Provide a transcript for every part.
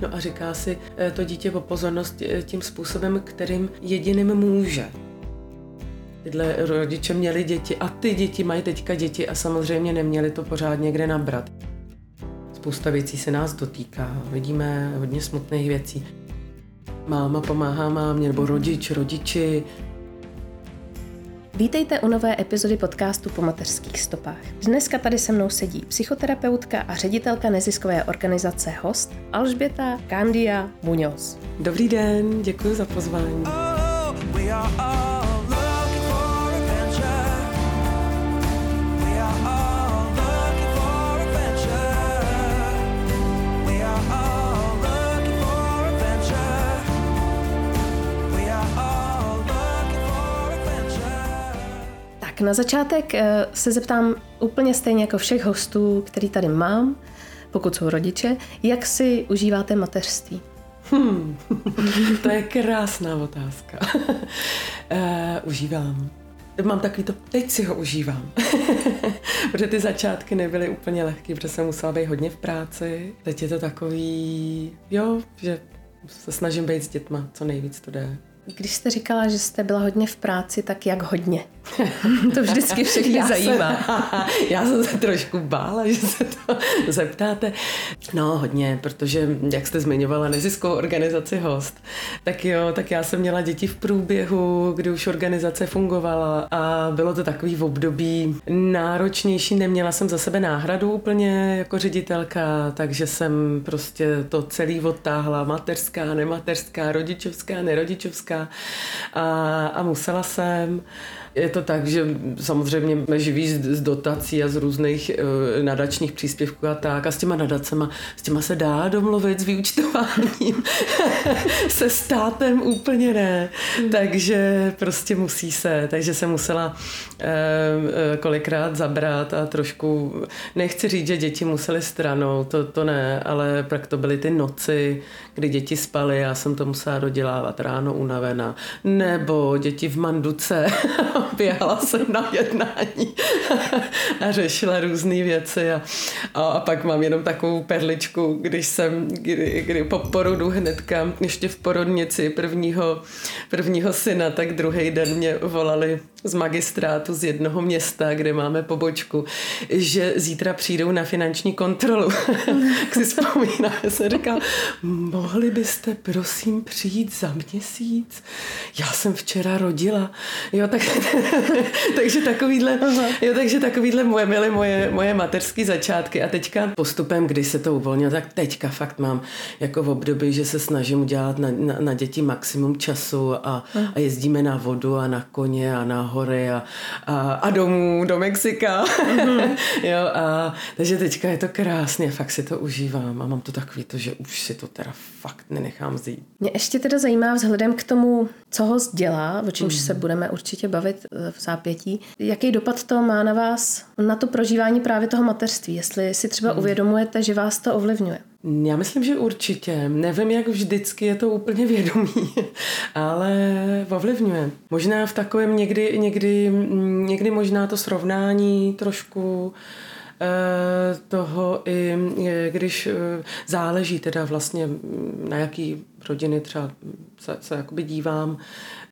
No a říká si eh, to dítě o pozornost eh, tím způsobem, kterým jediným může. Tyhle rodiče měli děti a ty děti mají teďka děti a samozřejmě neměli to pořád někde nabrat. Spousta věcí se nás dotýká, vidíme hodně smutných věcí. Máma pomáhá mámě, nebo rodič, rodiči, Vítejte u nové epizody podcastu Po mateřských stopách. Dneska tady se mnou sedí psychoterapeutka a ředitelka neziskové organizace HOST Alžběta Candia Muñoz. Dobrý den, děkuji za pozvání. Oh, na začátek eh, se zeptám úplně stejně jako všech hostů, který tady mám, pokud jsou rodiče, jak si užíváte mateřství? Hmm, to je krásná otázka. uh, užívám. Mám takový to, teď si ho užívám. protože ty začátky nebyly úplně lehké, protože jsem musela být hodně v práci. Teď je to takový, jo, že se snažím být s dětma, co nejvíc to jde. Když jste říkala, že jste byla hodně v práci, tak jak hodně? to vždycky všechny já zajímá. Se, já jsem se trošku bála, že se to zeptáte. No hodně, protože jak jste zmiňovala neziskovou organizaci Host, tak jo, tak já jsem měla děti v průběhu, kdy už organizace fungovala a bylo to takový v období náročnější, neměla jsem za sebe náhradu úplně jako ředitelka, takže jsem prostě to celý odtáhla, mateřská, nemateřská, rodičovská, nerodičovská a, a musela jsem. Je to tak, že samozřejmě živí z, z dotací a z různých uh, nadačních příspěvků a tak. A s těma nadacema, s těma se dá domluvit s vyučtováním. se státem úplně ne. Hmm. Takže prostě musí se. Takže se musela uh, kolikrát zabrat a trošku, nechci říct, že děti museli stranou, to, to ne, ale pak to byly ty noci, kdy děti spaly, já jsem to musela dodělávat ráno unavená. Nebo děti v manduce běhala jsem na jednání a řešila různé věci a, a, a pak mám jenom takovou perličku, když jsem, kdy, kdy po porodu hnedka, ještě v porodnici prvního, prvního syna, tak druhý den mě volali z magistrátu z jednoho města, kde máme pobočku, že zítra přijdou na finanční kontrolu. Jak si vzpomínám, jsem říkal, mohli byste prosím přijít za měsíc? Já jsem včera rodila. Jo, tak, takže takovýhle, jo, takže takovýhle moje, byly moje, moje mateřské začátky a teďka postupem, kdy se to uvolnilo, tak teďka fakt mám jako v období, že se snažím udělat na, na, na děti maximum času a, a jezdíme na vodu a na koně a na hory a, a, a domů do Mexika. Mm-hmm. jo, a, takže teďka je to krásně, fakt si to užívám a mám to takový to, že už si to teda fakt nenechám zjít. Mě ještě teda zajímá vzhledem k tomu, co ho dělá, o čemž mm. se budeme určitě bavit eh, v zápětí, jaký dopad to má na vás, na to prožívání právě toho mateřství, jestli si třeba mm. uvědomujete, že vás to ovlivňuje. Já myslím, že určitě. Nevím, jak vždycky je to úplně vědomí, ale ovlivňuje. Možná v takovém někdy, někdy, někdy možná to srovnání trošku eh, toho i když eh, záleží teda vlastně na jaký rodiny třeba se, se jakoby dívám,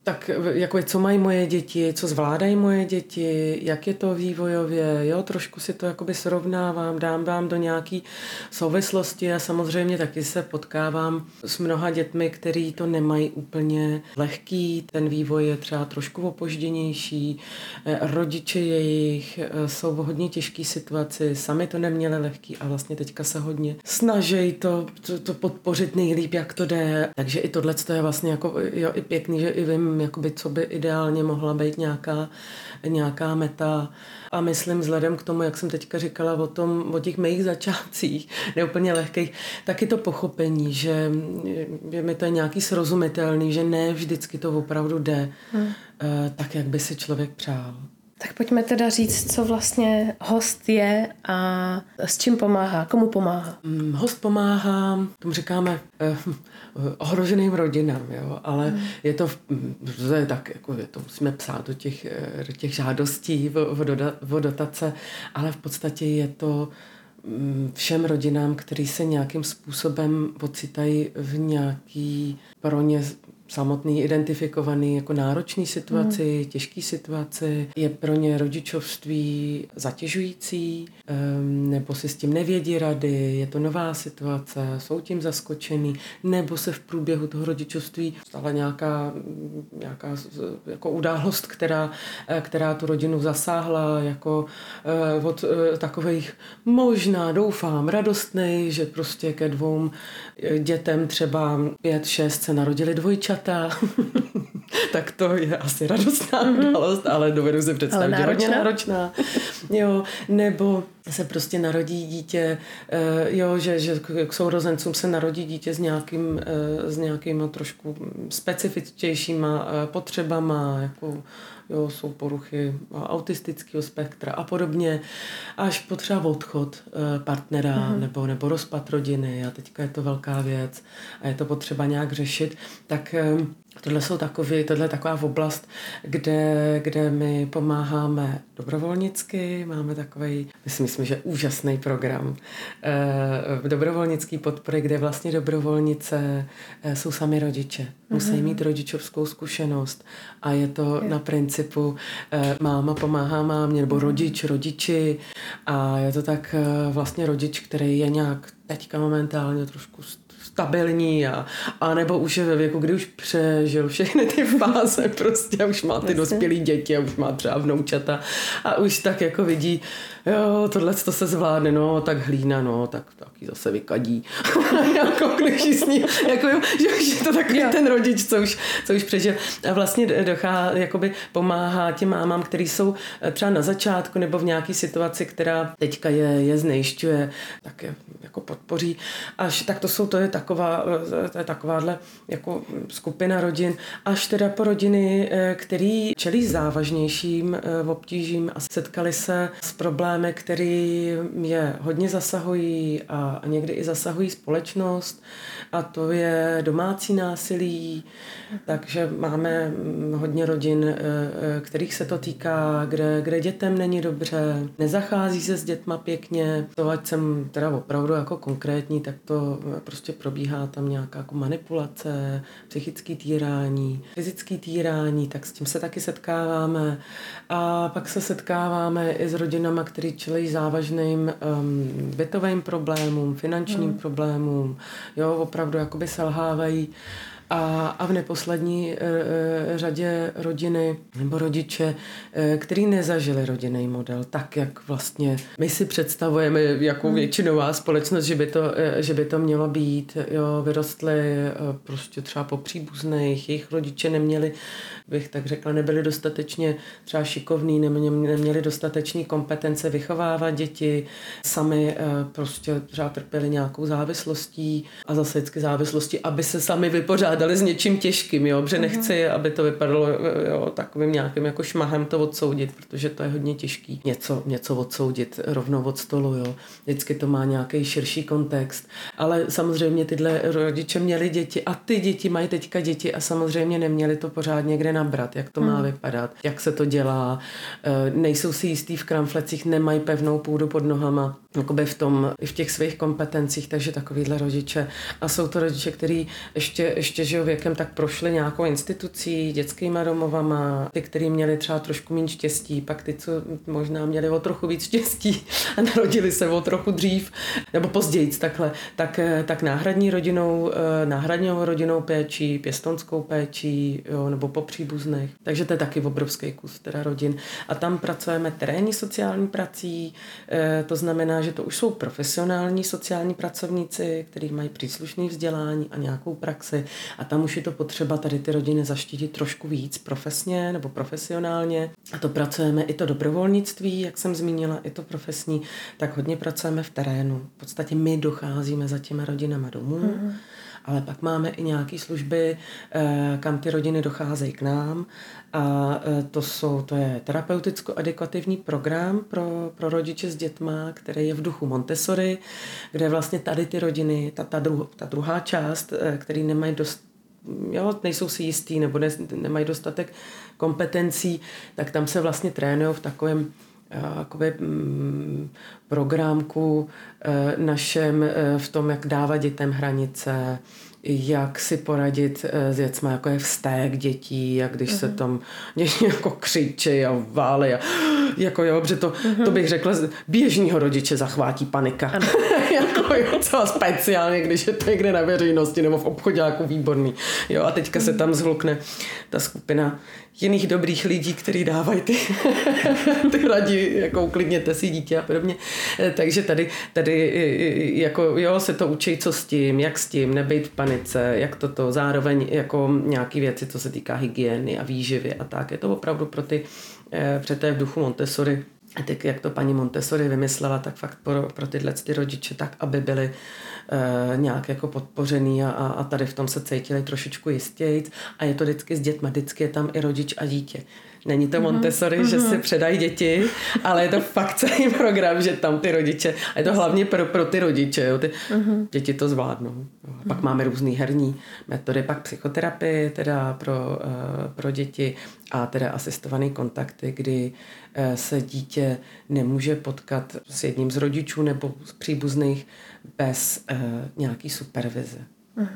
tak jako co mají moje děti, co zvládají moje děti, jak je to vývojově, jo, trošku si to jakoby srovnávám, dám vám do nějaký souvislosti a samozřejmě taky se potkávám s mnoha dětmi, který to nemají úplně lehký, ten vývoj je třeba trošku opožděnější, eh, rodiče jejich eh, jsou v hodně těžké situaci, sami to neměli lehký a vlastně teďka se hodně snaží to, to, to podpořit nejlíp, jak to jde, takže i tohle je vlastně jako, jo, i pěkný, že i vím, jakoby, co by ideálně mohla být nějaká, nějaká meta. A myslím, vzhledem k tomu, jak jsem teďka říkala o, tom, o těch mých začátcích, neúplně lehkých, taky to pochopení, že, že mi to je nějaký srozumitelný, že ne vždycky to opravdu jde hmm. tak, jak by si člověk přál. Tak pojďme teda říct, co vlastně host je a s čím pomáhá, komu pomáhá. Mm, host pomáhá, tomu říkáme, eh, ohroženým rodinám, jo, ale hmm. je to, to je tak, jako je to musíme psát do těch, do těch žádostí o, o, doda, o dotace, ale v podstatě je to mm, všem rodinám, který se nějakým způsobem pocitají v nějaký pro ně samotný identifikovaný jako náročný situaci, mm. těžký situaci, je pro ně rodičovství zatěžující, um, nebo si s tím nevědí rady, je to nová situace, jsou tím zaskočený, nebo se v průběhu toho rodičovství stala nějaká, nějaká jako událost, která, která tu rodinu zasáhla, jako uh, od uh, takových možná, doufám, radostnej, že prostě ke dvou dětem třeba pět, šest se narodili dvojčata, tak to je asi radostná mhm. událost, ale dovedu si představit, že hodně náročná. Jo, nebo se prostě narodí dítě, eh, jo, že, že k sourozencům se narodí dítě s, nějakým, eh, s nějakýma trošku specifičtějšíma eh, potřebama, jako jo, jsou poruchy autistického spektra a podobně, až potřeba odchod partnera uh-huh. nebo, nebo rozpad rodiny a teďka je to velká věc a je to potřeba nějak řešit, tak Tohle jsou takový, tohle je taková oblast, kde, kde my pomáháme dobrovolnicky, máme takový, my si myslím, že úžasný program e, dobrovolnický podpory, kde vlastně dobrovolnice e, jsou sami rodiče. Musí mm-hmm. mít rodičovskou zkušenost a je to je. na principu e, máma pomáhá mámě nebo rodič rodiči a je to tak e, vlastně rodič, který je nějak teďka momentálně trošku stabilní a, a nebo už je ve věku, kdy už přežil všechny ty fáze prostě a už má ty dospělé děti a už má třeba vnoučata a už tak jako vidí, jo, tohle to se zvládne, no, tak hlína, no, tak taky zase vykadí. jako když s ní, jako, že, že to takový ten rodič, co už, co už přežil. A vlastně dochá, jakoby pomáhá těm mámám, který jsou eh, třeba na začátku nebo v nějaké situaci, která teďka je, je znejišťuje, tak je jako podpoří. Až tak to jsou, to je taková, eh, to je takováhle jako skupina rodin, až teda po rodiny, eh, který čelí závažnějším obtížím a setkali se s problémy problémy, které je hodně zasahují a někdy i zasahují společnost a to je domácí násilí, takže máme hodně rodin, eh, eh, kterých se to týká, kde, kde dětem není dobře, nezachází se s dětma pěkně, to ať jsem teda opravdu jako konkrétní, tak to prostě probíhá tam nějaká jako manipulace, psychický týrání, fyzický týrání, tak s tím se taky setkáváme. A pak se setkáváme i s rodinama, který čelí závažným um, bytovým problémům, finančním hmm. problémům, jo, opravdu jakoby selhávají a, a v neposlední e, e, řadě rodiny nebo rodiče, e, který nezažili rodinný model, tak jak vlastně my si představujeme jako hmm. většinová společnost, že by to, e, že by to mělo být. Jo, vyrostly e, prostě třeba po příbuzných, jejich rodiče neměli, bych tak řekla, nebyli dostatečně třeba šikovní, neměli dostatečné kompetence vychovávat děti, sami e, prostě třeba trpěli nějakou závislostí a zase vždycky závislosti, aby se sami vypořádali vypořádali s něčím těžkým, jo, protože mhm. nechci, aby to vypadalo jo, takovým nějakým jako šmahem to odsoudit, protože to je hodně těžký něco, něco odsoudit rovnou od stolu, jo. Vždycky to má nějaký širší kontext, ale samozřejmě tyhle rodiče měli děti a ty děti mají teďka děti a samozřejmě neměli to pořád někde nabrat, jak to má hmm. vypadat, jak se to dělá, e, nejsou si jistý v kramflecích, nemají pevnou půdu pod nohama, jakoby v tom, v těch svých kompetencích, takže takovýhle rodiče. A jsou to rodiče, kteří ještě, ještě žijou věkem, tak prošli nějakou institucí, dětskýma domovama, ty, kteří měli třeba trošku méně štěstí, pak ty, co možná měli o trochu víc štěstí a narodili se o trochu dřív, nebo později takhle, tak, tak náhradní rodinou, eh, náhradního rodinou péčí, pěstonskou péčí, jo, nebo po příbuzných. Takže to je taky obrovský kus teda rodin. A tam pracujeme terénní sociální prací, eh, to znamená, že to už jsou profesionální sociální pracovníci, kteří mají příslušné vzdělání a nějakou praxi a tam už je to potřeba tady ty rodiny zaštítit trošku víc profesně nebo profesionálně. A to pracujeme i to dobrovolnictví, jak jsem zmínila, i to profesní, tak hodně pracujeme v terénu. V podstatě my docházíme za těma rodinama domů. Mm-hmm ale pak máme i nějaké služby, eh, kam ty rodiny docházejí k nám a eh, to, jsou, to je terapeuticko-adekvativní program pro, pro rodiče s dětma, který je v duchu Montessori, kde vlastně tady ty rodiny, ta, ta, druh, ta druhá část, eh, který nemají dost jo, nejsou si jistý nebo ne, nemají dostatek kompetencí, tak tam se vlastně trénují v takovém jakoby, mm, programku našem v tom, jak dávat dětem hranice, jak si poradit s věcmi, jako je vztek dětí, jak když mm-hmm. se mhm. tam děti jako křičí a vály a jako jo, protože to, mm-hmm. to bych řekla, běžního rodiče zachvátí panika. Jako jo, celá speciálně, když je to někde na veřejnosti nebo v obchodě jako výborný. Jo, a teďka se tam zhlukne ta skupina jiných dobrých lidí, kteří dávají ty, ty radi, jako uklidněte si dítě a podobně. Takže tady, tady jako jo, se to učí, co s tím, jak s tím, nebejt v panice, jak toto, zároveň jako nějaký věci, co se týká hygieny a výživy a tak. Je to opravdu pro ty Eh, protože v duchu Montessori. Tak jak to paní Montessori vymyslela, tak fakt pro, pro tyhle ty rodiče tak, aby byli e, nějak jako podpořený a, a tady v tom se cítili trošičku jistěji. A je to vždycky s dětmi, vždycky je tam i rodič a dítě. Není to mhm, Montessori, mm-hmm. že si předají děti, ale je to fakt celý program, že tam ty rodiče, a je to hlavně pro, pro ty rodiče, jo, ty mm-hmm. děti to zvládnou. Pak mm-hmm. máme různé herní metody, pak psychoterapii teda pro, uh, pro děti a teda asistované kontakty, kdy uh, se dítě nemůže potkat s jedním z rodičů nebo z příbuzných bez uh, nějaký supervize.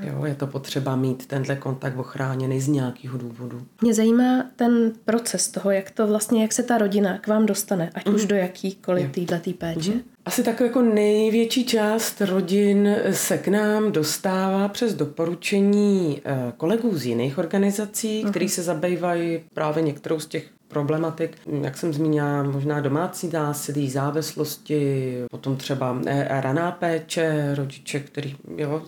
Jo, je to potřeba mít tenhle kontakt ochráněný z nějakého důvodu. Mě zajímá ten proces toho, jak to vlastně, jak se ta rodina k vám dostane, ať uh-huh. už mhm. do jakýkoliv této péče. Uh-huh. Asi tak jako největší část rodin se k nám dostává přes doporučení eh, kolegů z jiných organizací, uh-huh. který se zabývají právě některou z těch problematik, jak jsem zmínila, možná domácí násilí, závislosti, potom třeba e, raná péče, rodiče, který, jo,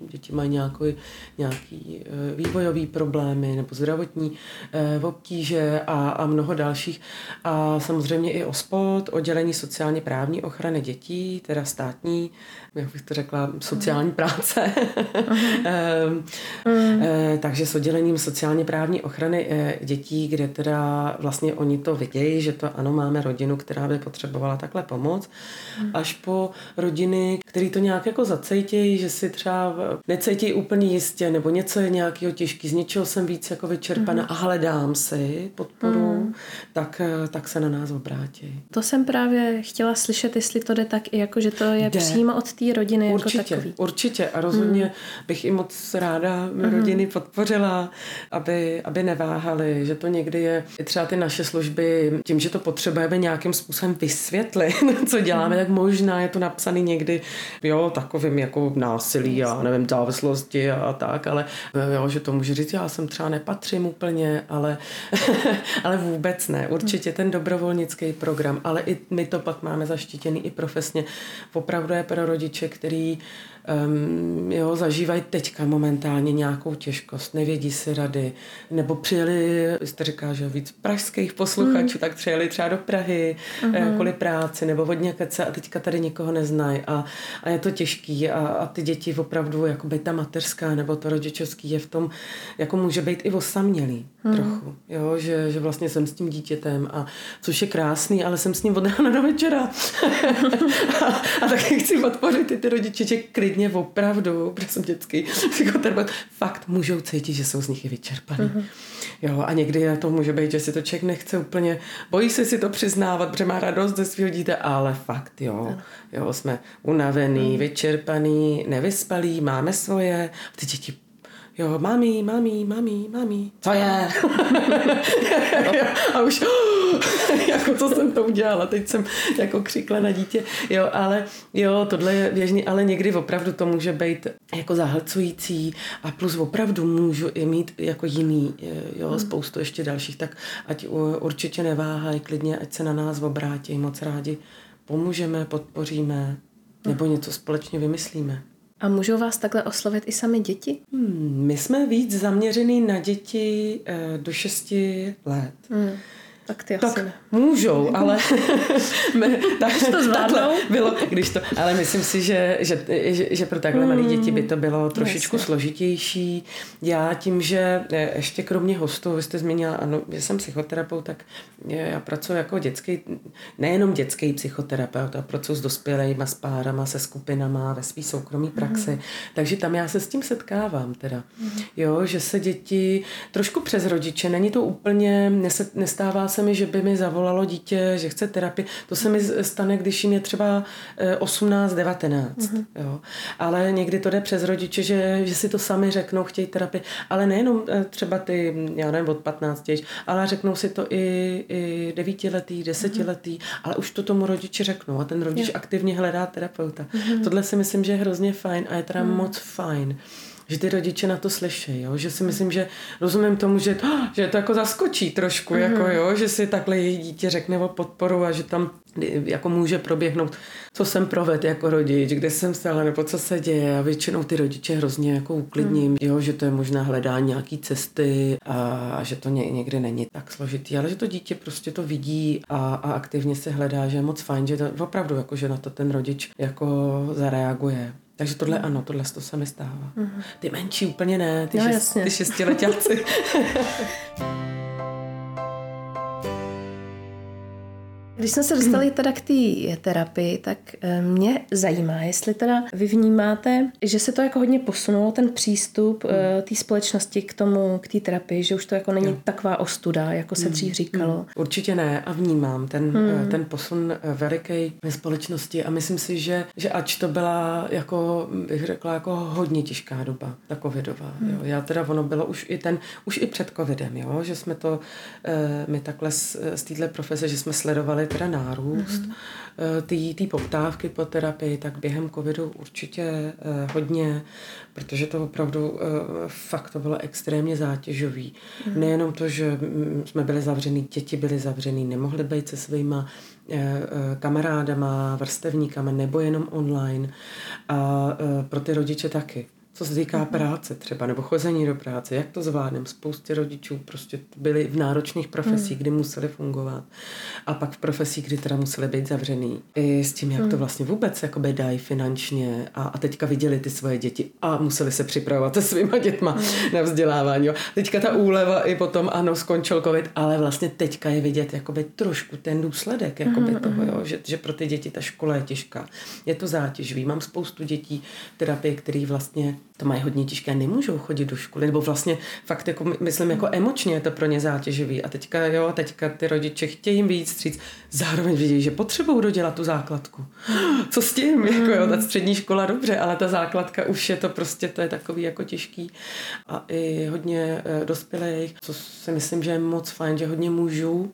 děti mají nějaký, nějaký e, vývojový problémy nebo zdravotní e, obtíže a, a mnoho dalších. A samozřejmě i OSPOD, oddělení sociálně právní ochrany dětí, teda státní, jak bych to řekla, sociální práce. uh-huh. Takže s oddělením sociálně právní ochrany dětí, kde teda vlastně oni to vidějí, že to ano, máme rodinu, která by potřebovala takhle pomoc, hmm. až po rodiny, který to nějak jako zacejtějí, že si třeba necejtějí úplně jistě, nebo něco je nějakého těžký, z něčeho jsem víc jako vyčerpaná hmm. a hledám si podporu, tak, tak se na nás obrátí. To jsem právě chtěla slyšet, jestli to jde tak i jako, že to je jde. přímo od té rodiny jako určitě, jako takový. Určitě a rozhodně hmm. bych i moc ráda hmm. rodiny podpořila, aby, aby neváhali, že to někdy je třeba ty naše služby, tím, že to potřebujeme nějakým způsobem vysvětlit, co děláme, tak možná je to napsané někdy, jo, takovým jako násilí a nevím, závislosti a, a tak, ale jo, že to může říct, já jsem třeba nepatřím úplně, ale, ale vůbec ne. Určitě ten dobrovolnický program, ale i my to pak máme zaštítěný i profesně. Opravdu je pro rodiče, který um, jo, zažívají teďka momentálně nějakou těžkost, nevědí si rady, nebo přijeli, jste říká, že víc pražských posluchačů, mm. tak přijeli třeba do Prahy mm-hmm. kvůli práci nebo od někde a teďka tady nikoho neznají a, a je to těžký a, a ty děti opravdu, jako by ta mateřská nebo to rodičovský je v tom, jako může být i osamělý mm. trochu, jo, že, že vlastně jsem s tím dítětem a což je krásný, ale jsem s ním od rána do večera a, a taky chci podpořit i ty rodiče, že klidně opravdu, protože jsem dětský psychoterapeut, fakt můžou cítit, že jsou z nich i vyčerpaný. Mm-hmm. Jo, a někdy to může být, že si to člověk nechce úplně, bojí se si to přiznávat, protože má radost ze svého dítěte, ale fakt jo, jo, jsme unavený, mm. vyčerpaný, nevyspalí, máme svoje, ty děti jo, mami, mami, mami, mami, co je? a už, jako to jsem to udělala, teď jsem jako křikla na dítě, jo, ale jo, tohle je běžný, ale někdy opravdu to může být jako zahlcující a plus opravdu můžu i mít jako jiný, jo, hmm. spoustu ještě dalších, tak ať určitě neváhají klidně, ať se na nás obrátí, moc rádi pomůžeme, podpoříme, nebo něco společně vymyslíme. A můžou vás takhle oslovit i sami děti? Hmm, my jsme víc zaměřený na děti eh, do 6 let. Hmm. Tak ty tak ne. můžou, ale tak, to zvládnou. Bylo, když to, ale myslím si, že, že, že, že pro takhle malé děti by to bylo trošičku Jasně. složitější. Já tím, že eh, ještě kromě hostů, vy jste zmínila, ano, že jsem psychoterapeut, tak já pracuji jako dětský, nejenom dětský psychoterapeut, a pracuji s dospělými, s párama, se skupinama ve své soukromé praxi. Mm. Takže tam já se s tím setkávám teda. Mm. Jo, že se děti trošku přes rodiče, není to úplně, nestává se se mi, že by mi zavolalo dítě, že chce terapii. To se mi stane, když jim je třeba 18, 19. Mm-hmm. Jo. Ale někdy to jde přes rodiče, že, že si to sami řeknou, chtějí terapii. Ale nejenom eh, třeba ty, já nevím, od 15, ale řeknou si to i, i devítiletý, desetiletý, mm-hmm. ale už to tomu rodiči řeknou a ten rodič yeah. aktivně hledá terapeuta. Mm-hmm. Tohle si myslím, že je hrozně fajn a je teda mm. moc fajn že ty rodiče na to slyší, jo? že si myslím, že rozumím tomu, že, že to jako zaskočí trošku, mm-hmm. jako, jo? že si takhle jejich dítě řekne o podporu a že tam jako může proběhnout, co jsem provedl jako rodič, kde jsem stala, nebo co se děje a většinou ty rodiče hrozně jako uklidním, mm. jo, že to je možná hledání nějaký cesty a, a že to ně, někde není tak složitý, ale že to dítě prostě to vidí a, a aktivně se hledá, že je moc fajn, že to, opravdu jako, že na to ten rodič jako zareaguje. Takže tohle mm. ano, tohle to se mi stává. Mm. Ty menší úplně ne, ty, no, šest, ty šestiletáci. Když jsme se dostali teda k té terapii, tak eh, mě zajímá, jestli teda vy vnímáte, že se to jako hodně posunulo, ten přístup. Eh, té společnosti k tomu, k té terapii, že už to jako není jo. taková ostuda, jako se hmm. dřív říkalo. Hmm. Určitě ne a vnímám ten, hmm. ten posun veliký ve společnosti a myslím si, že, že ač to byla jako, bych řekla, jako hodně těžká doba, ta covidová. Hmm. Jo. Já teda, ono bylo už i ten, už i před covidem, jo, že jsme to, my takhle z, z téhle profese, že jsme sledovali teda nárůst mm-hmm. té poptávky po terapii, tak během covidu určitě eh, hodně, protože to opravdu eh, fakt to bylo extrémně zátěžový. Mm-hmm. Nejenom to, že mm, jsme byli zavřený, děti byly zavřený, nemohli být se svýma kamarádama, vrstevníkama nebo jenom online. A pro ty rodiče taky co se týká práce třeba, nebo chození do práce, jak to zvládnem. Spoustě rodičů prostě byli v náročných profesích, hmm. kdy museli fungovat. A pak v profesích, kdy teda museli být zavřený. I s tím, jak to vlastně vůbec jakoby dají finančně. A, a teďka viděli ty svoje děti a museli se připravovat se svýma dětma na vzdělávání. Jo. Teďka ta úleva i potom, ano, skončil covid, ale vlastně teďka je vidět jakoby trošku ten důsledek jakoby toho, jo, že, že pro ty děti ta škola je těžká. Je to zátěžový. Mám spoustu dětí terapie, který vlastně to mají hodně těžké, nemůžou chodit do školy, nebo vlastně fakt jako, myslím, jako emočně je to pro ně zátěživý. A teďka, jo, teďka ty rodiče chtějí jim víc stříc, zároveň vidí, že potřebují dodělat tu základku. Co s tím? Jako, jo, ta střední škola dobře, ale ta základka už je to prostě, to je takový jako těžký. A i hodně uh, dospělých, co si myslím, že je moc fajn, že hodně můžu uh,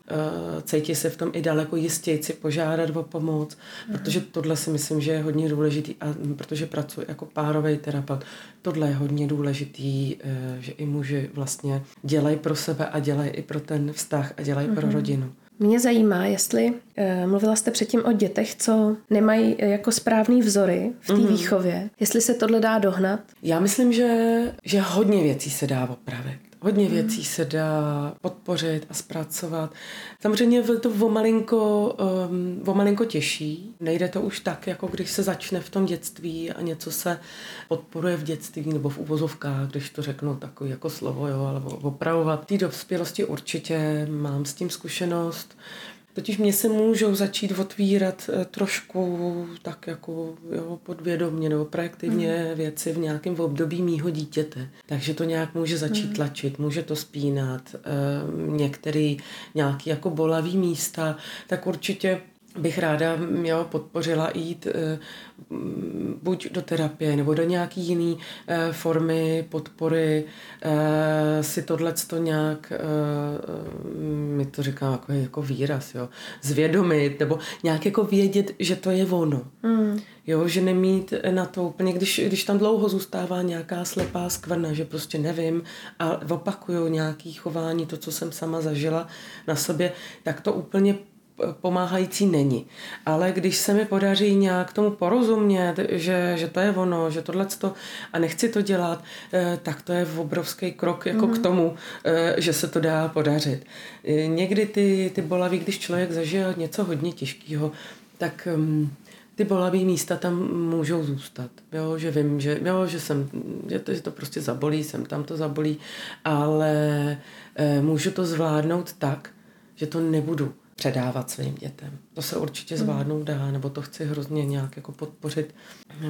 cítit se v tom i daleko jistěji si požádat o pomoc, protože tohle si myslím, že je hodně důležitý a protože pracuji jako párový terapeut, tohle je hodně důležitý, eh, že i muži vlastně dělají pro sebe a dělají i pro ten vztah a dělají mm-hmm. pro mhm. rodinu. Mě zajímá, jestli uh, mluvila jste předtím o dětech, co nemají eh, jako správný vzory v té mm-hmm. výchově, jestli se tohle dá dohnat? Já myslím, že, že hodně věcí se dá opravit. Hodně hmm. věcí se dá podpořit a zpracovat. Samozřejmě to o malinko, um, o malinko těžší. Nejde to už tak, jako když se začne v tom dětství a něco se podporuje v dětství nebo v uvozovkách, když to řeknu takový jako slovo, jo, ale opravovat. V té dospělosti určitě mám s tím zkušenost. Totiž mě se můžou začít otvírat eh, trošku tak jako jo, podvědomně nebo projektivně mm. věci v nějakém období mýho dítěte. Takže to nějak může začít mm. tlačit, může to spínat, e, některý nějaký jako bolavý místa, tak určitě bych ráda jo, podpořila jít e, buď do terapie nebo do nějaký jiný e, formy podpory, e, si tohle to nějak, mi to říkám jako, jako výraz, jo, zvědomit nebo nějak jako vědět, že to je ono. Mm. Jo, že nemít na to úplně, když, když tam dlouho zůstává nějaká slepá skvrna, že prostě nevím a opakuju nějaký chování, to, co jsem sama zažila na sobě, tak to úplně pomáhající není. Ale když se mi podaří nějak tomu porozumět, že, že to je ono, že tohle to a nechci to dělat, eh, tak to je obrovský krok jako mm-hmm. k tomu, eh, že se to dá podařit. Eh, někdy ty, ty bolaví, když člověk zažije něco hodně těžkého, tak um, ty bolavé místa tam můžou zůstat. Jo, že vím, že, jo, že, jsem, že, to, že to prostě zabolí, jsem tam to zabolí, ale e, můžu to zvládnout tak, že to nebudu předávat svým dětem. To se určitě hmm. zvládnout dá, nebo to chci hrozně nějak jako podpořit,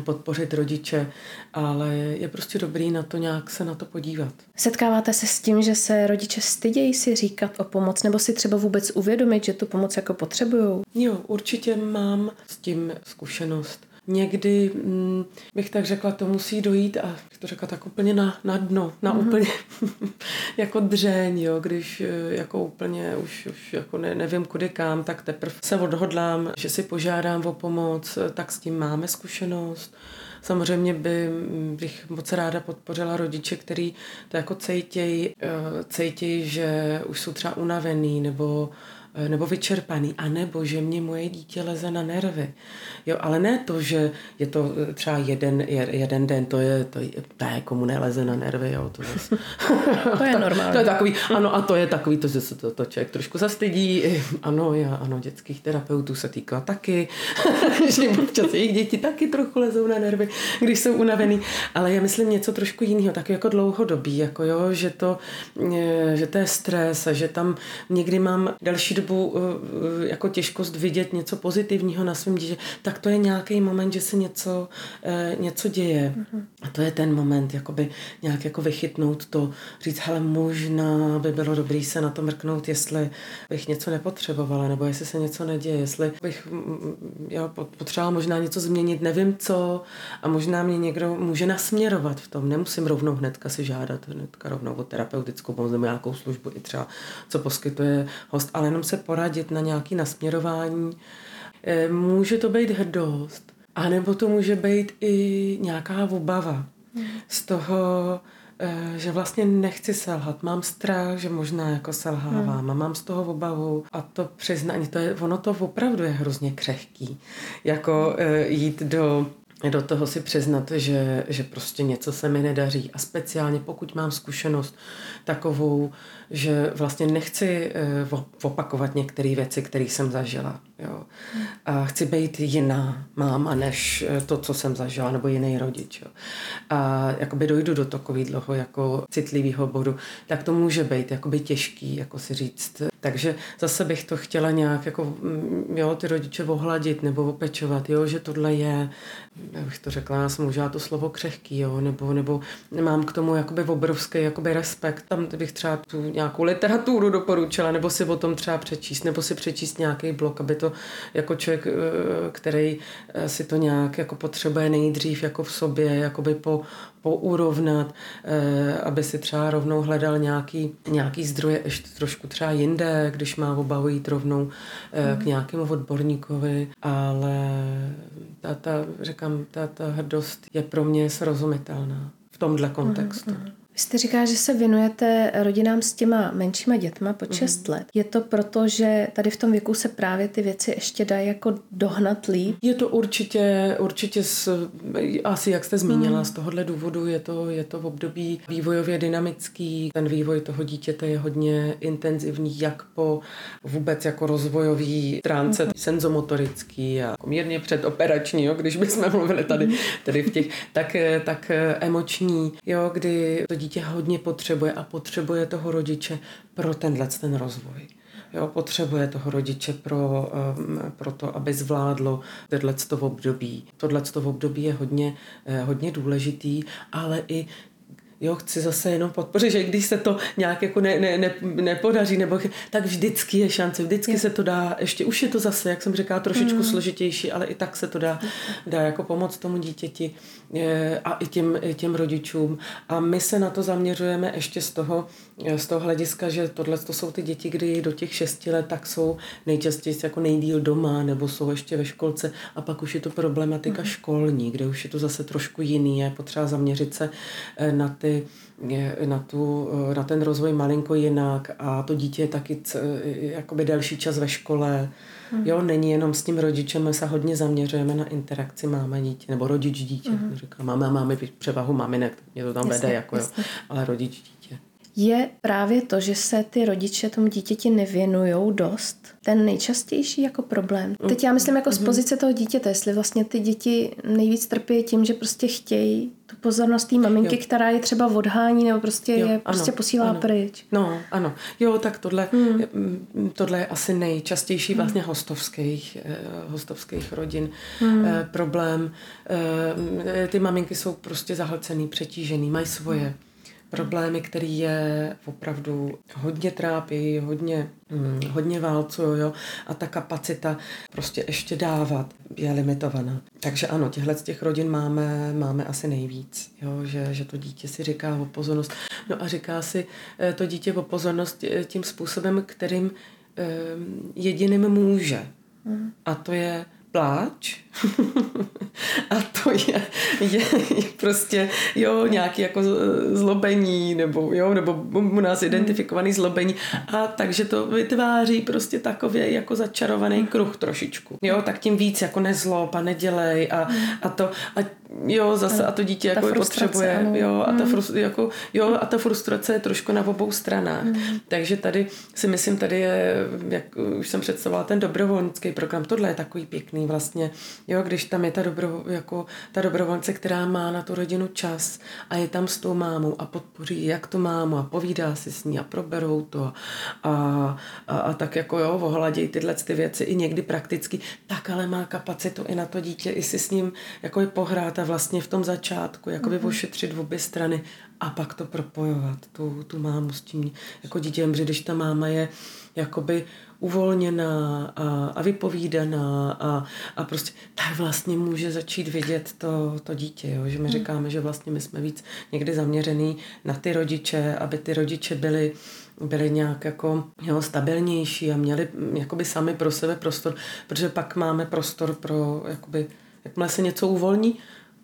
podpořit rodiče, ale je prostě dobrý na to nějak se na to podívat. Setkáváte se s tím, že se rodiče stydějí si říkat o pomoc, nebo si třeba vůbec uvědomit, že tu pomoc jako potřebují? Jo, určitě mám s tím zkušenost někdy mm, bych tak řekla, to musí dojít a bych to řekla tak úplně na, na dno, na mm-hmm. úplně jako dřeň, jo, když eh, jako úplně už, už jako ne, nevím kudy kam, tak teprve se odhodlám, že si požádám o pomoc, eh, tak s tím máme zkušenost. Samozřejmě by, mm, bych moc ráda podpořila rodiče, který to jako cejtějí, eh, cejtěj, že už jsou třeba unavený nebo nebo vyčerpaný, anebo že mě moje dítě leze na nervy. Jo, ale ne to, že je to eh, třeba jeden, jeden den, to je, to je, ne, komu neleze na nervy, jo, to, je, to je normální. To je takový, ano, a to je takový, to, že se to, to člověk trošku zastydí, ano, já, ano, dětských terapeutů se týká taky, že občas jejich děti taky trochu lezou na nervy, když jsou unavený, ale já myslím něco trošku jiného, taky jako dlouhodobý, jako jo, že to, eh, že to je stres a že tam někdy mám další dobu dobu eh, eh, jako těžkost vidět něco pozitivního na svém dítě, tak to je nějaký moment, že se něco, eh, něco děje. Mm-hmm. A to je ten moment, jakoby nějak jako vychytnout to, říct, hele, možná by bylo dobré se na to mrknout, jestli bych něco nepotřebovala, nebo jestli se něco neděje, jestli bych jo, potřebovala možná něco změnit, nevím co, a možná mě někdo může nasměrovat v tom. Nemusím rovnou hnedka si žádat, hnedka rovnou o terapeutickou pomoc nebo nějakou službu, i třeba, co poskytuje host, ale jenom se se poradit na nějaké nasměrování. Eh, může to být hrdost, anebo to může být i nějaká obava z toho, eh, že vlastně nechci selhat. Mám strach, že možná jako selhávám hmm. a mám z toho obavu a to přiznání, to je, ono to opravdu je hrozně křehký. Jako eh, jít do do toho si přiznat, že, že prostě něco se mi nedaří. A speciálně pokud mám zkušenost takovou, že vlastně nechci uh, opakovat některé věci, které jsem zažila. Jo. A chci být jiná máma, než eh, to, co jsem zažila, nebo jiný rodič. Jo. A jakoby dojdu do takového jako citlivého bodu, tak to může být jakoby těžký, jako si říct. Takže zase bych to chtěla nějak jako, mm, jo, ty rodiče ohladit nebo opečovat, jo, že tohle je, jak bych to řekla, já jsem možná to slovo křehký, jo, nebo, nebo mám k tomu jakoby obrovský jakoby respekt. Tam bych třeba tu nějakou literaturu doporučila, nebo si o tom třeba přečíst, nebo si přečíst nějaký blok, aby to jako člověk, eh, který eh, si to nějak jako potřebuje nejdřív jako v sobě, jakoby po, pourovnat, eh, aby si třeba rovnou hledal nějaký, nějaký zdroje ještě trošku třeba jinde, když má obavu jít rovnou k mhm. nějakému odborníkovi, ale ta, ta, říkám, ta, ta hrdost je pro mě srozumitelná v tomhle kontextu. Mm-hmm. Vy jste říká, že se věnujete rodinám s těma menšíma dětma po 6 mm. let. Je to proto, že tady v tom věku se právě ty věci ještě dají jako dohnat líp? Je to určitě, určitě s, asi jak jste zmínila, mm. z tohohle důvodu je to, je to v období vývojově dynamický. Ten vývoj toho dítěte je hodně intenzivní, jak po vůbec jako rozvojový stránce, mm. senzomotorický a mírně předoperační, jo, když bychom mluvili tady, tady v těch, tak, tak emoční, jo, kdy to dítě dítě hodně potřebuje a potřebuje toho rodiče pro tenhle ten rozvoj. Jo, potřebuje toho rodiče pro, um, pro to, aby zvládlo tohle období. Tohle období je hodně, eh, hodně důležitý, ale i jo, chci zase jenom podpořit, že když se to nějak jako ne, ne, ne, nepodaří, nebo tak vždycky je šance, vždycky je. se to dá, ještě už je to zase, jak jsem říkala, trošičku mm. složitější, ale i tak se to dá, dá jako pomoct tomu dítěti eh, a i těm, i těm rodičům. A my se na to zaměřujeme ještě z toho, eh, z toho hlediska, že tohle to jsou ty děti, kdy do těch šesti let tak jsou nejčastěji jako nejdíl doma, nebo jsou ještě ve školce a pak už je to problematika mm. školní, kde už je to zase trošku jiný, je potřeba zaměřit se eh, na ty ty, na, tu, na ten rozvoj malinko jinak a to dítě je taky jakoby delší čas ve škole. Mm. Jo, není jenom s tím rodičem, my se hodně zaměřujeme na interakci máma dítě, nebo rodič dítě. Mm. Říká, máma máme převahu maminek, mě to tam jasně, vede, jako jo, ale rodič dítě. Je právě to, že se ty rodiče tomu dítěti nevěnují dost, ten nejčastější jako problém. Teď já myslím jako z mhm. pozice toho dítěte, jestli vlastně ty děti nejvíc trpí tím, že prostě chtějí tu pozornost té maminky, jo. která je třeba odhání nebo prostě jo, je ano, prostě posílá ano. pryč. No, ano. Jo, tak tohle, hmm. Mm, tohle je asi nejčastější hmm. vlastně hostovských, eh, hostovských rodin hmm. eh, problém. Eh, ty maminky jsou prostě zahlcený, přetížený, mají svoje hmm problémy, který je opravdu hodně trápí, hodně, hm, hodně válcují, jo, a ta kapacita prostě ještě dávat je limitovaná. Takže ano, těchhle z těch rodin máme, máme asi nejvíc, jo, že, že to dítě si říká o pozornost. No a říká si eh, to dítě o pozornost eh, tím způsobem, kterým eh, jediným může. Mm. A to je pláč. A to je, je, je prostě jo, nějaký jako zlobení nebo jo, nebo u nás identifikovaný zlobení. A takže to vytváří prostě takově jako začarovaný kruh trošičku. Jo, tak tím víc jako nezlob a nedělej a, a to. A jo, zase a to dítě jako potřebuje, ano. jo, a ta, hmm. frust, jako, jo, a ta frustrace je trošku na obou stranách. Hmm. Takže tady si myslím, tady je, jak už jsem představovala, ten dobrovolnický program, tohle je takový pěkný vlastně, jo, když tam je ta, dobro, jako, ta dobrovolnice, která má na tu rodinu čas a je tam s tou mámou a podpoří jak tu mámu a povídá si s ní a proberou to a, a, a tak jako jo, ohladějí tyhle ty věci i někdy prakticky, tak ale má kapacitu i na to dítě, i si s ním jako je pohrát a vlastně v tom začátku jakoby mm-hmm. ošetřit v obě strany a pak to propojovat, tu, tu mámu s tím jako dítěm, že když ta máma je jakoby uvolněná a, a vypovídaná a, a prostě tak vlastně může začít vidět to, to dítě, jo? že my hmm. říkáme, že vlastně my jsme víc někdy zaměřený na ty rodiče, aby ty rodiče byli byli nějak jako jo, stabilnější a měli jakoby sami pro sebe prostor, protože pak máme prostor pro jakoby, jakmile se něco uvolní,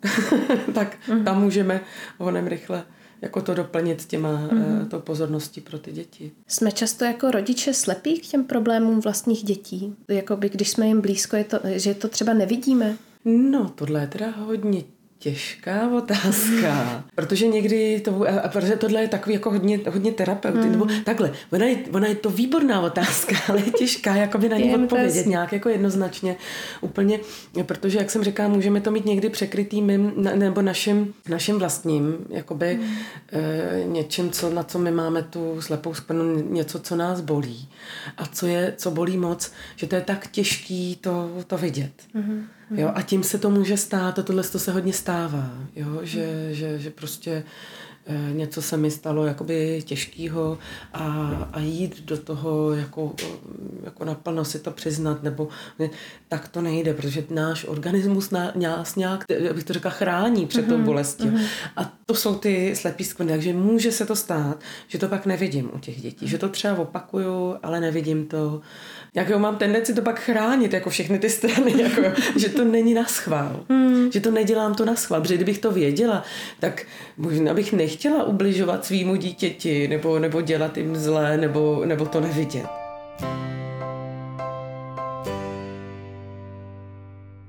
tak mm. tam můžeme honem rychle jako to doplnit těma, mm. tou pozorností pro ty děti. Jsme často jako rodiče slepí k těm problémům vlastních dětí? Jakoby když jsme jim blízko, je to, že to třeba nevidíme? No, tohle je teda hodně těžká otázka, protože někdy to, a protože tohle je takový jako hodně, hodně terapeut, mm. nebo takhle, ona je, ona je to výborná otázka, ale je těžká jako by na ní odpovědět nějak jako jednoznačně úplně, protože jak jsem říkala, můžeme to mít někdy překrytý mým, nebo naším, naším vlastním, jakoby mm. e, něčím, co, na co my máme tu slepou skvrnu, něco, co nás bolí a co je, co bolí moc, že to je tak těžký to, to vidět. Mm. Jo, a tím se to může stát, a tohle to se hodně stává, jo, že, že, že prostě Eh, něco se mi stalo jakoby těžkého a, a jít do toho jako, jako naplno si to přiznat, nebo tak to nejde, protože náš organismus nás nějak, bych to řekla, chrání před tou mhm, bolestí. Mm-hmm. A to jsou ty slepý skvrny, takže může se to stát, že to pak nevidím u těch dětí, že to třeba opakuju, ale nevidím to. Jak jo, mám tendenci to pak chránit, jako všechny ty strany, jako, že to není na schvál. Mm. Že to nedělám to na schvál, protože kdybych to věděla, tak možná bych nech nechtěla ubližovat svýmu dítěti nebo, nebo dělat jim zlé nebo, nebo to nevidět.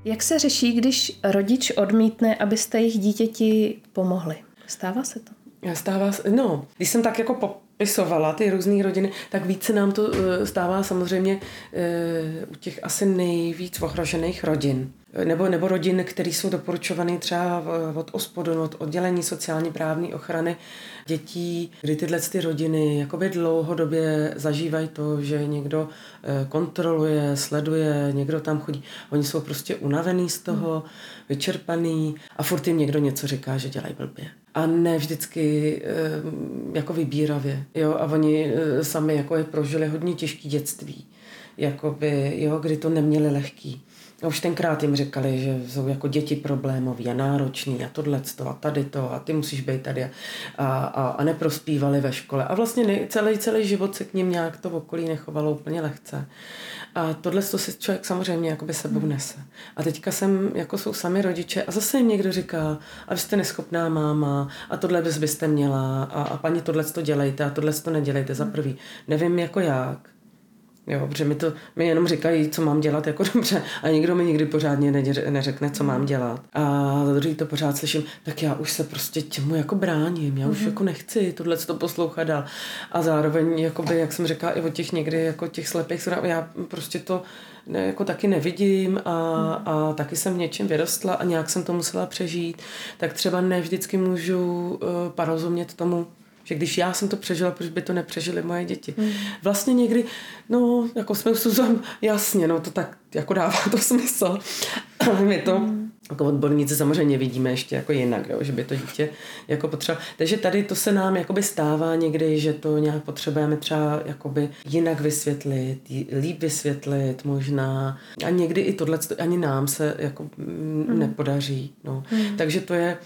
Jak se řeší, když rodič odmítne, abyste jejich dítěti pomohli? Stává se to? Stává se, no, když jsem tak jako popisovala ty různé rodiny, tak více nám to eh, stává samozřejmě eh, u těch asi nejvíc ohrožených rodin nebo, nebo rodin, které jsou doporučované třeba od OSPODu, od oddělení sociální právní ochrany dětí, kdy tyhle ty rodiny jakoby dlouhodobě zažívají to, že někdo eh, kontroluje, sleduje, někdo tam chodí. Oni jsou prostě unavený z toho, vyčerpaný a furt jim někdo něco říká, že dělají blbě. A ne vždycky eh, jako vybíravě. Jo? A oni eh, sami jako je prožili hodně těžké dětství. Jakoby, jo, kdy to neměli lehký. A už tenkrát jim říkali, že jsou jako děti problémový a náročný a tohle a tady to a ty musíš být tady a, a, a neprospívali ve škole. A vlastně ne, celý, celý život se k ním nějak to okolí nechovalo úplně lehce. A tohle to si člověk samozřejmě jako by sebou nese. A teďka jsem, jako jsou sami rodiče a zase jim někdo říká, a vy jste neschopná máma a tohle bys byste měla a, a paní tohle to dělejte a tohle to nedělejte za prvý. Nevím jako jak, Jo, protože mi to mi jenom říkají, co mám dělat jako dobře a nikdo mi nikdy pořádně neřekne, co mám dělat. A za druhý to pořád slyším, tak já už se prostě těmu jako bráním, já už mm-hmm. jako nechci tohle to poslouchat dál. A zároveň, jakoby, jak jsem říkala, i o těch někdy jako těch slepých, já prostě to ne, jako taky nevidím a, a taky jsem něčím vyrostla a nějak jsem to musela přežít, tak třeba ne vždycky můžu uh, porozumět tomu, že když já jsem to přežila, proč by to nepřežily moje děti. Hmm. Vlastně někdy, no, jako jsme Suzan, jasně, no, to tak jako dává to smysl. Ale my to hmm. jako odborníci samozřejmě vidíme ještě jako jinak, jo, že by to dítě jako potřeba. Takže tady to se nám jakoby stává někdy, že to nějak potřebujeme třeba jakoby jinak vysvětlit, líp vysvětlit možná. A někdy i tohle ani nám se jako hmm. nepodaří. No. Hmm. Takže to je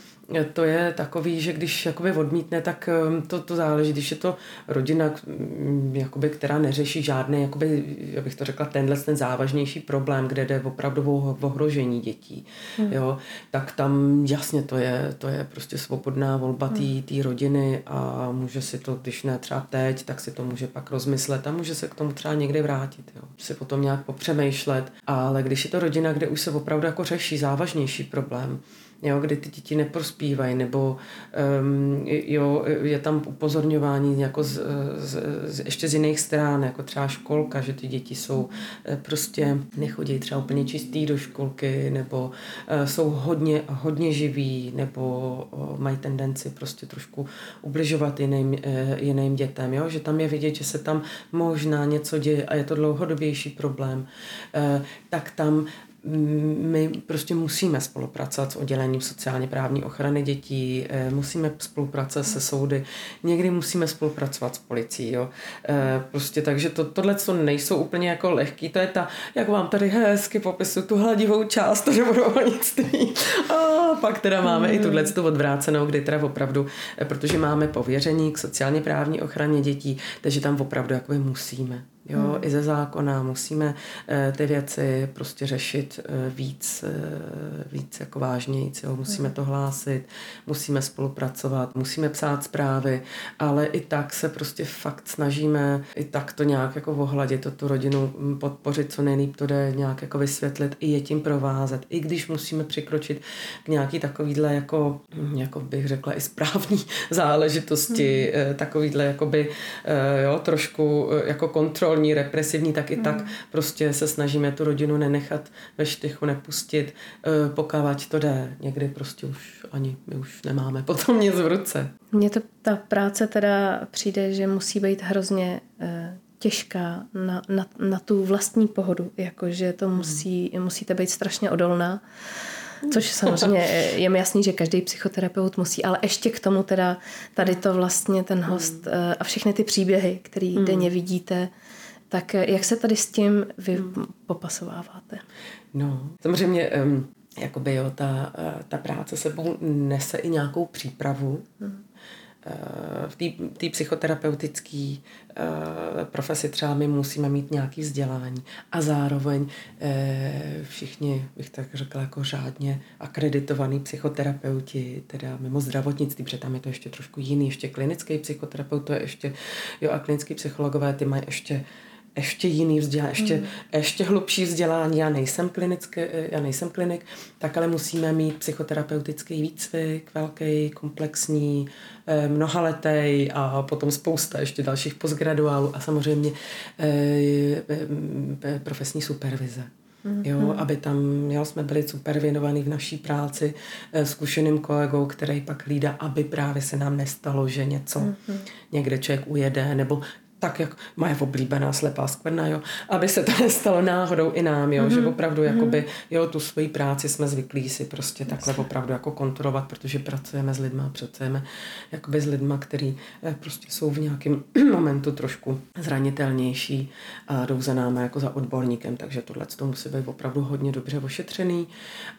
to je takový, že když jakoby odmítne, tak um, to, to záleží. Když je to rodina, mm, jakoby, která neřeší žádný, jakoby, já bych to řekla, tenhle ten závažnější problém, kde jde opravdu o ohrožení dětí, hmm. jo, tak tam jasně to je, to je prostě svobodná volba té hmm. rodiny a může si to, když ne třeba teď, tak si to může pak rozmyslet a může se k tomu třeba někdy vrátit, jo. si potom nějak popřemýšlet, ale když je to rodina, kde už se opravdu jako řeší závažnější problém, jo, kdy ty děti neprospívají, nebo um, jo, je tam upozorňování jako z, z, z, ještě z jiných stran, jako třeba školka, že ty děti jsou eh, prostě, nechodí třeba úplně čistý do školky, nebo uh, jsou hodně, hodně živí, nebo uh, mají tendenci prostě trošku ubližovat jiným, uh, jiným dětem, jo, že tam je vidět, že se tam možná něco děje a je to dlouhodobější problém, uh, tak tam my prostě musíme spolupracovat s oddělením sociálně právní ochrany dětí, eh, musíme spolupracovat se soudy, někdy musíme spolupracovat s policií. Jo. Eh, prostě takže to, tohle to nejsou úplně jako lehký, to je ta, jak vám tady hezky popisu tu hladivou část dobrovolnictví. A pak teda máme i tuhle tu odvrácenou, kdy teda opravdu, eh, protože máme pověření k sociálně právní ochraně dětí, takže tam opravdu jakoby musíme. Jo, hmm. i ze zákona musíme uh, ty věci prostě řešit uh, víc, uh, víc jako vážněji, jo. musíme hmm. to hlásit, musíme spolupracovat, musíme psát zprávy, ale i tak se prostě fakt snažíme i tak to nějak jako ohladit, to tu rodinu hm, podpořit, co nejlíp to jde nějak jako vysvětlit, i je tím provázet, i když musíme přikročit k nějaký takovýhle jako, hm, jako bych řekla i správní záležitosti, hmm. takovýhle jakoby, jo, trošku jako kontrol kontrolní, represivní, tak i hmm. tak prostě se snažíme tu rodinu nenechat ve štychu, nepustit, eh, pokávat to jde. Někdy prostě už ani my už nemáme potom nic v ruce. Mně to ta práce teda přijde, že musí být hrozně eh, těžká na, na, na tu vlastní pohodu, jakože to hmm. musí, musíte být strašně odolná. Což samozřejmě je mi jasný, že každý psychoterapeut musí, ale ještě k tomu teda tady to vlastně ten host hmm. eh, a všechny ty příběhy, které hmm. denně vidíte, tak eh, jak se tady s tím vy hmm. popasováváte? No, samozřejmě um, jakoby jo, ta, eh, ta práce sebou nese i nějakou přípravu. Hmm. Eh, v té psychoterapeutické profesi třeba my musíme mít nějaké vzdělání a zároveň všichni, bych tak řekla, jako řádně akreditovaný psychoterapeuti, teda mimo zdravotnictví, protože tam je to ještě trošku jiný, ještě klinický psychoterapeut, to je ještě, jo, a klinický psychologové, ty mají ještě ještě jiný vzdělání, ještě, mm. ještě hlubší vzdělání. Já nejsem, klinický, já nejsem klinik, tak ale musíme mít psychoterapeutický výcvik, velký, komplexní, eh, mnohaletý a potom spousta ještě dalších postgraduálů a samozřejmě eh, eh, profesní supervize. Jo, mm-hmm. aby tam, jo, jsme byli supervinovaní v naší práci zkušeným kolegou, který pak hlídá, aby právě se nám nestalo, že něco mm-hmm. někde člověk ujede, nebo tak, jak moje oblíbená slepá skvrna, jo, aby se to nestalo náhodou i nám, jo, mm-hmm. že mhm. opravdu mm-hmm. jakoby, jo, tu svoji práci jsme zvyklí si prostě takhle opravdu jako kontrolovat, protože pracujeme s lidma, pracujeme jakoby s lidma, který eh, prostě jsou v nějakém momentu trošku zranitelnější a jdou za námi jako za odborníkem, takže tohle to musí být opravdu hodně dobře ošetřený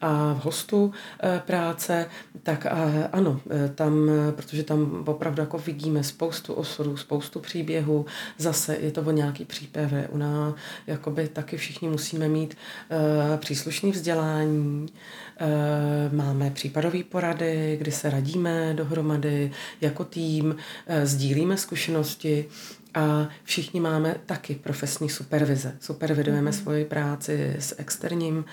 a v hostu e, práce, tak a, ano, tam, protože tam opravdu jako vidíme spoustu osudů, spoustu příběhů, zase je to o nějaký přípravě. U nás jakoby taky všichni musíme mít uh, příslušný vzdělání, uh, máme případové porady, kdy se radíme dohromady jako tým, uh, sdílíme zkušenosti, A všichni máme taky profesní supervize. Supervidujeme mm-hmm. svoji práci s externím uh,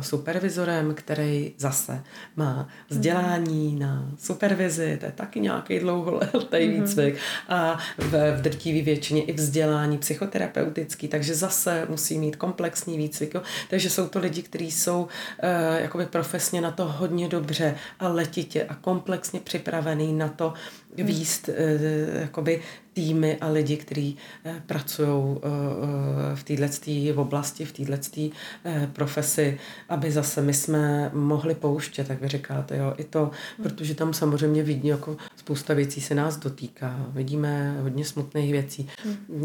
supervizorem, který zase má vzdělání mm-hmm. na supervizi, to je taky nějaký dlouholetý mm-hmm. výcvik a v, v drtivé většině i vzdělání psychoterapeutický, takže zase musí mít komplexní výcvik. Jo. Takže jsou to lidi, kteří jsou uh, jakoby profesně na to hodně dobře a letitě a komplexně připravený na to výst uh, jakoby týmy a lidi, kteří eh, pracují eh, eh, v této oblasti, v této profesi, aby zase my jsme mohli pouštět, tak vy říkáte, jo, i to, protože tam samozřejmě vidí, jako spousta věcí se nás dotýká, vidíme hodně smutných věcí,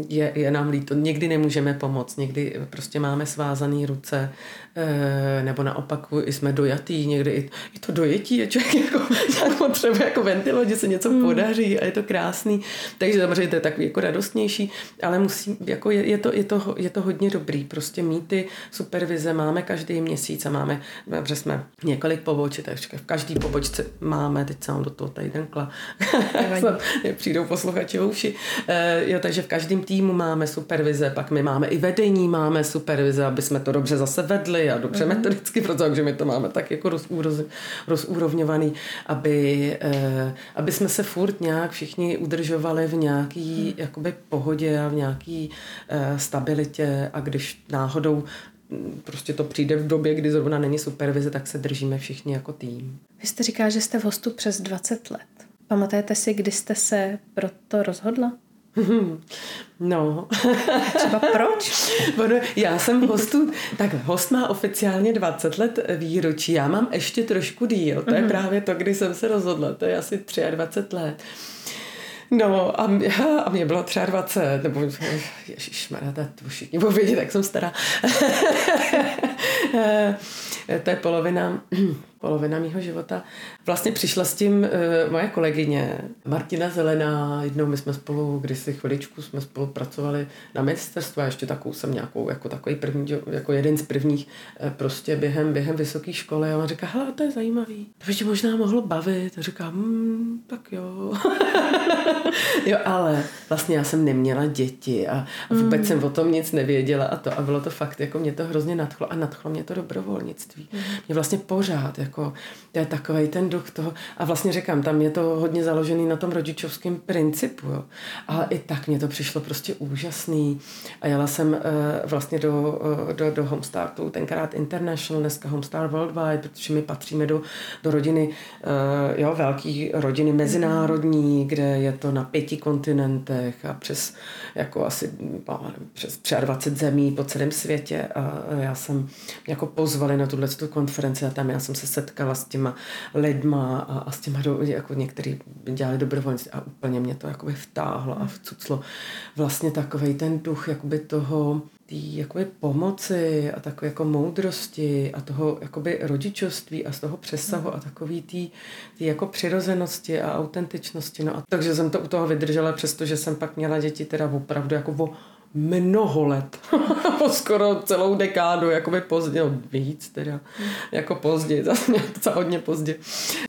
je, je nám líto, někdy nemůžeme pomoct, někdy prostě máme svázané ruce, nebo naopak jsme dojatý, někdy i, i to dojetí je člověk jako, jak potřebuje jako ventilovat, že se něco podaří a je to krásný, takže samozřejmě je to takový jako radostnější, ale musí, jako je, je, to, je, to, je to hodně dobrý, prostě mít ty supervize. Máme každý měsíc a máme, že jsme několik poboček, takže v každý pobočce máme, teď jsem do toho tady kla, přijdou posluchači uši, e, jo, takže v každém týmu máme supervize, pak my máme i vedení, máme supervize, aby jsme to dobře zase vedli a dobře mm-hmm. metodicky, protože my to máme tak jako rozúrovňovaný, aby, e, aby jsme se furt nějak všichni udržovali v nějaký jakoby pohodě a v nějaký uh, stabilitě a když náhodou mm, prostě to přijde v době, kdy zrovna není supervize, tak se držíme všichni jako tým. Vy jste říká, že jste v hostu přes 20 let. Pamatujete si, kdy jste se pro to rozhodla? No. Třeba proč? já jsem hostu, tak host má oficiálně 20 let výročí, já mám ještě trošku díl, to je mm-hmm. právě to, kdy jsem se rozhodla, to je asi 23 let. No a, mě, a mě bylo třeba 20, nebo ježišmarja, to všichni budou vědět, jak jsem stará. to je polovina, polovina mýho života. Vlastně přišla s tím uh, moje kolegyně Martina Zelená, jednou my jsme spolu, kdysi chviličku jsme spolu pracovali na ministerstvu a ještě takovou jsem nějakou, jako takový první, jako jeden z prvních uh, prostě během, během vysoké školy a on říká, hele, to je zajímavý, to by tě možná mohlo bavit. A říká, hm, tak jo. jo, ale vlastně já jsem neměla děti a, a vůbec mm. jsem o tom nic nevěděla a to a bylo to fakt, jako mě to hrozně nadchlo a nadchlo mě to dobrovolnictví. Mm. Mě vlastně pořád, jako to je takový ten duch toho. A vlastně říkám, tam je to hodně založený na tom rodičovském principu, jo. Ale i tak mě to přišlo prostě úžasný. A jela jsem uh, vlastně do, uh, do, do Homestartu, tenkrát International, dneska Homestar Worldwide, protože my patříme do, do rodiny, uh, jo, velký rodiny mezinárodní, kde je to na pěti kontinentech a přes jako asi přes 23 zemí po celém světě. A já jsem jako pozvali na tuhle konferenci a tam já jsem se setkala s těma lidma a, a s těma, do, jako některý dělali dobrovolnictví a úplně mě to jakoby vtáhlo a vcuclo vlastně takový ten duch jakoby toho tý jakoby pomoci a takové jako moudrosti a toho jakoby rodičovství a z toho přesahu a takový tý, tý jako přirozenosti a autentičnosti. No a takže jsem to u toho vydržela, přestože jsem pak měla děti teda opravdu jako o mnoho let, po skoro celou dekádu, by pozdě, no víc teda, jako pozdě, zase docela hodně pozdě.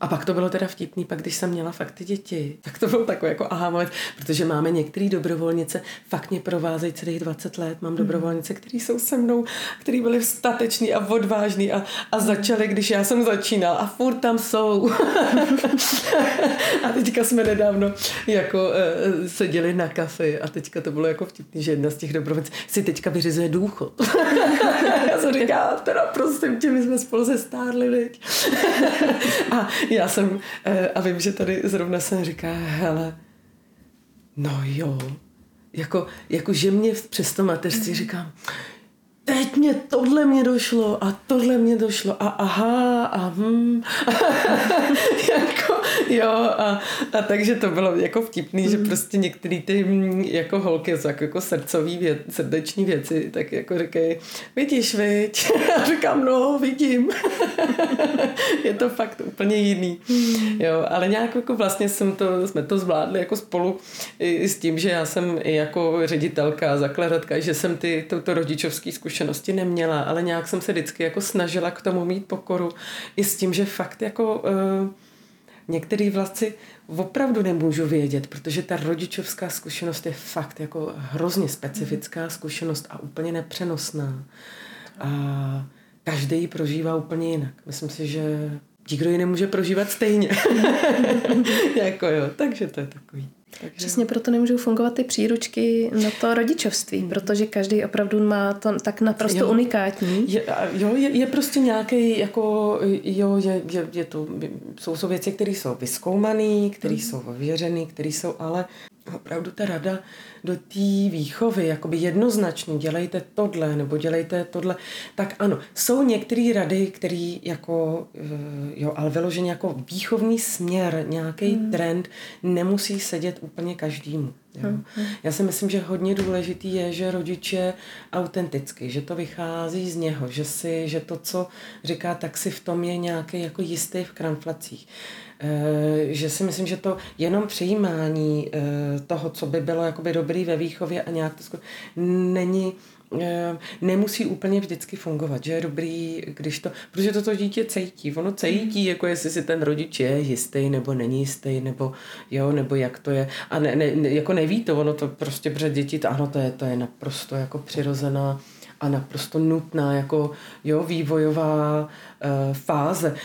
A pak to bylo teda vtipný, pak když jsem měla fakt ty děti, tak to byl takový jako aha moment, protože máme některé dobrovolnice, fakt mě provázejí celých 20 let, mám hmm. dobrovolnice, kteří jsou se mnou, kteří byli stateční a odvážní a, a začali, když já jsem začínal a furt tam jsou. a teďka jsme nedávno jako uh, seděli na kafe a teďka to bylo jako vtipný, že jedna z těch dobrovolnic si teďka vyřizuje důchod. já jsem říká, teda prosím tě, my jsme spolu se stárli, viď? a já jsem, eh, a vím, že tady zrovna jsem říká, hele, no jo, jako, jako že mě přes to mateřství mm. říkám, teď mě tohle mě došlo a tohle mě došlo a aha a hm. jako, jo a, a, takže to bylo jako vtipný, mm. že prostě některé ty hm, jako holky jsou jako, jako srdcový věc, srdeční věci, tak jako říkají, vidíš, viď? A říkám, no, vidím. je to fakt úplně jiný. Mm. Jo, ale nějak jako vlastně jsem to, jsme to zvládli jako spolu i s tím, že já jsem i jako ředitelka, zakladatka, že jsem ty, touto rodičovský zkušenosti zkušenosti neměla, ale nějak jsem se vždycky jako snažila k tomu mít pokoru i s tím, že fakt jako uh, některý vlastně opravdu nemůžu vědět, protože ta rodičovská zkušenost je fakt jako hrozně specifická zkušenost a úplně nepřenosná. A každý ji prožívá úplně jinak. Myslím si, že nikdo ji nemůže prožívat stejně. jako jo, takže to je takový. Takže... Přesně proto nemůžou fungovat ty příručky na to rodičovství, mm. protože každý opravdu má to tak naprosto jo. unikátní. Je, jo, je, je prostě nějaký, jako, jo, je, je, je to, jsou, jsou věci, které jsou vyskoumané, které mm. jsou ověřené, které jsou ale opravdu ta rada do té výchovy, jakoby jednoznačně dělejte tohle nebo dělejte tohle, tak ano, jsou některé rady, které jako, eh, jo, ale vyloženě jako výchovný směr, nějaký hmm. trend nemusí sedět úplně každému. Jo. Hmm. Já si myslím, že hodně důležitý je, že rodič je autentický, že to vychází z něho, že si, že to, co říká, tak si v tom je nějaký jako jistý v kramflacích. Že si myslím, že to jenom přijímání eh, toho, co by bylo jakoby dobrý ve výchově a nějak to není eh, nemusí úplně vždycky fungovat, že je dobrý, když to, protože to to dítě cítí, ono cítí, mm. jako jestli si ten rodič je jistý nebo není jistý, nebo jo, nebo jak to je a ne, ne, jako neví to, ono to prostě před děti, to, ano, to je, to je naprosto jako přirozená a naprosto nutná jako jo, vývojová uh, fáze, uh,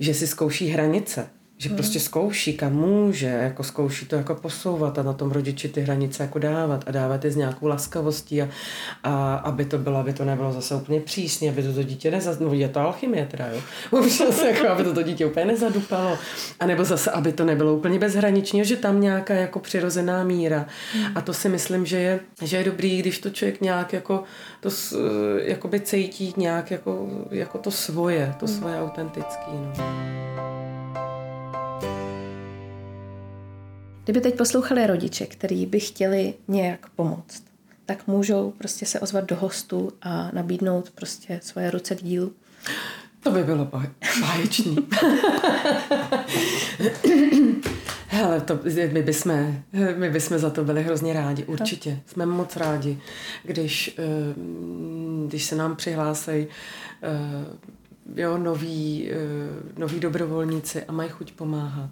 že si zkouší hranice že hmm. prostě zkouší, kam může, jako zkouší to jako posouvat a na tom rodiči ty hranice jako dávat a dávat je s nějakou laskavostí a, a aby to bylo, aby to nebylo zase úplně přísně, aby to, to dítě nezadupalo, no je to alchymie teda, jo, občas jako, aby to, to dítě úplně nezadupalo, a nebo zase, aby to nebylo úplně bezhraničně, že tam nějaká jako přirozená míra hmm. a to si myslím, že je, že je dobrý, když to člověk nějak jako to jakoby cítí nějak jako, jako to svoje, to hmm. svoje autentický, no. Kdyby teď poslouchali rodiče, kteří by chtěli nějak pomoct, tak můžou prostě se ozvat do hostu a nabídnout prostě svoje ruce k dílu. To by bylo báječný. Hele, to, my, bychom, my bychom za to byli hrozně rádi, určitě. Jsme moc rádi, když, eh, když se nám přihlásí eh, jo, noví, eh, noví dobrovolníci a mají chuť pomáhat.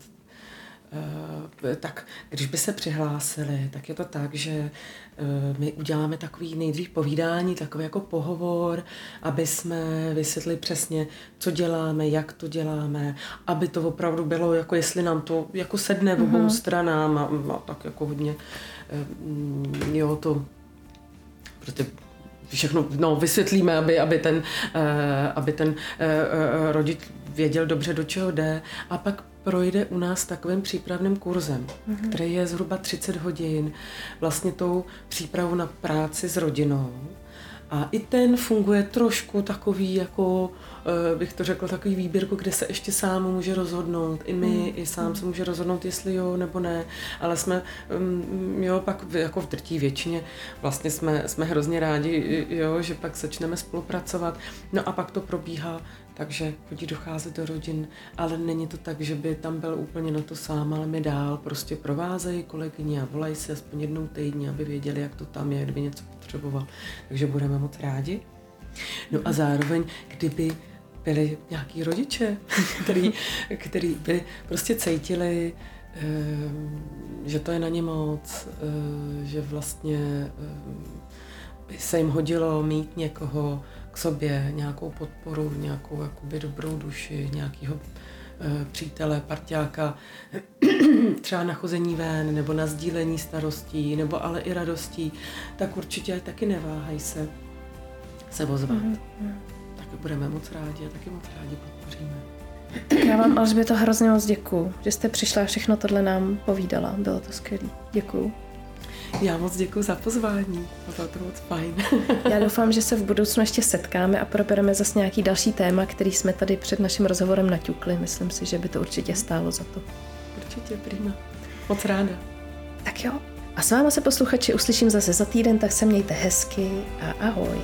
Eh, tak když by se přihlásili, tak je to tak, že eh, my uděláme takový nejdřív povídání, takový jako pohovor, aby jsme vysvětli přesně, co děláme, jak to děláme, aby to opravdu bylo, jako jestli nám to jako sedne v obou mm-hmm. stranám a, a tak jako hodně, eh, jo, to prostě všechno no, vysvětlíme, aby, aby ten, aby ten rodič věděl dobře, do čeho jde a pak projde u nás takovým přípravným kurzem, mm-hmm. který je zhruba 30 hodin, vlastně tou přípravu na práci s rodinou. A i ten funguje trošku takový, jako eh, bych to řekla, takový výběrku, kde se ještě sám může rozhodnout. I my, mm. i sám se může rozhodnout, jestli jo nebo ne. Ale jsme, mm, jo, pak jako v drtí většině vlastně jsme, jsme hrozně rádi, jo, že pak začneme spolupracovat. No a pak to probíhá takže chodí docházet do rodin, ale není to tak, že by tam byl úplně na to sám, ale my dál prostě provázejí kolegyně a volají se aspoň jednou týdně, aby věděli, jak to tam je, kdyby něco potřeboval. Takže budeme moc rádi. No a zároveň, kdyby byli nějaký rodiče, který, který by prostě cítili, eh, že to je na ně moc, eh, že vlastně eh, by se jim hodilo mít někoho, k sobě, nějakou podporu, nějakou jakoby dobrou duši, nějakého e, přítele, parťáka, třeba na chození ven, nebo na sdílení starostí, nebo ale i radostí, tak určitě taky neváhaj se se ozvat. Mm-hmm. Taky budeme moc rádi a taky moc rádi podpoříme. Tak já vám, Alžběto, hrozně moc děkuju, že jste přišla a všechno tohle nám povídala. Bylo to skvělé. Děkuju. Já moc děkuji za pozvání, bylo to moc fajn. Já doufám, že se v budoucnu ještě setkáme a probereme zase nějaký další téma, který jsme tady před naším rozhovorem naťukli. Myslím si, že by to určitě stálo za to. Určitě, prima. Moc ráda. Tak jo. A s váma se posluchači uslyším zase za týden, tak se mějte hezky a ahoj.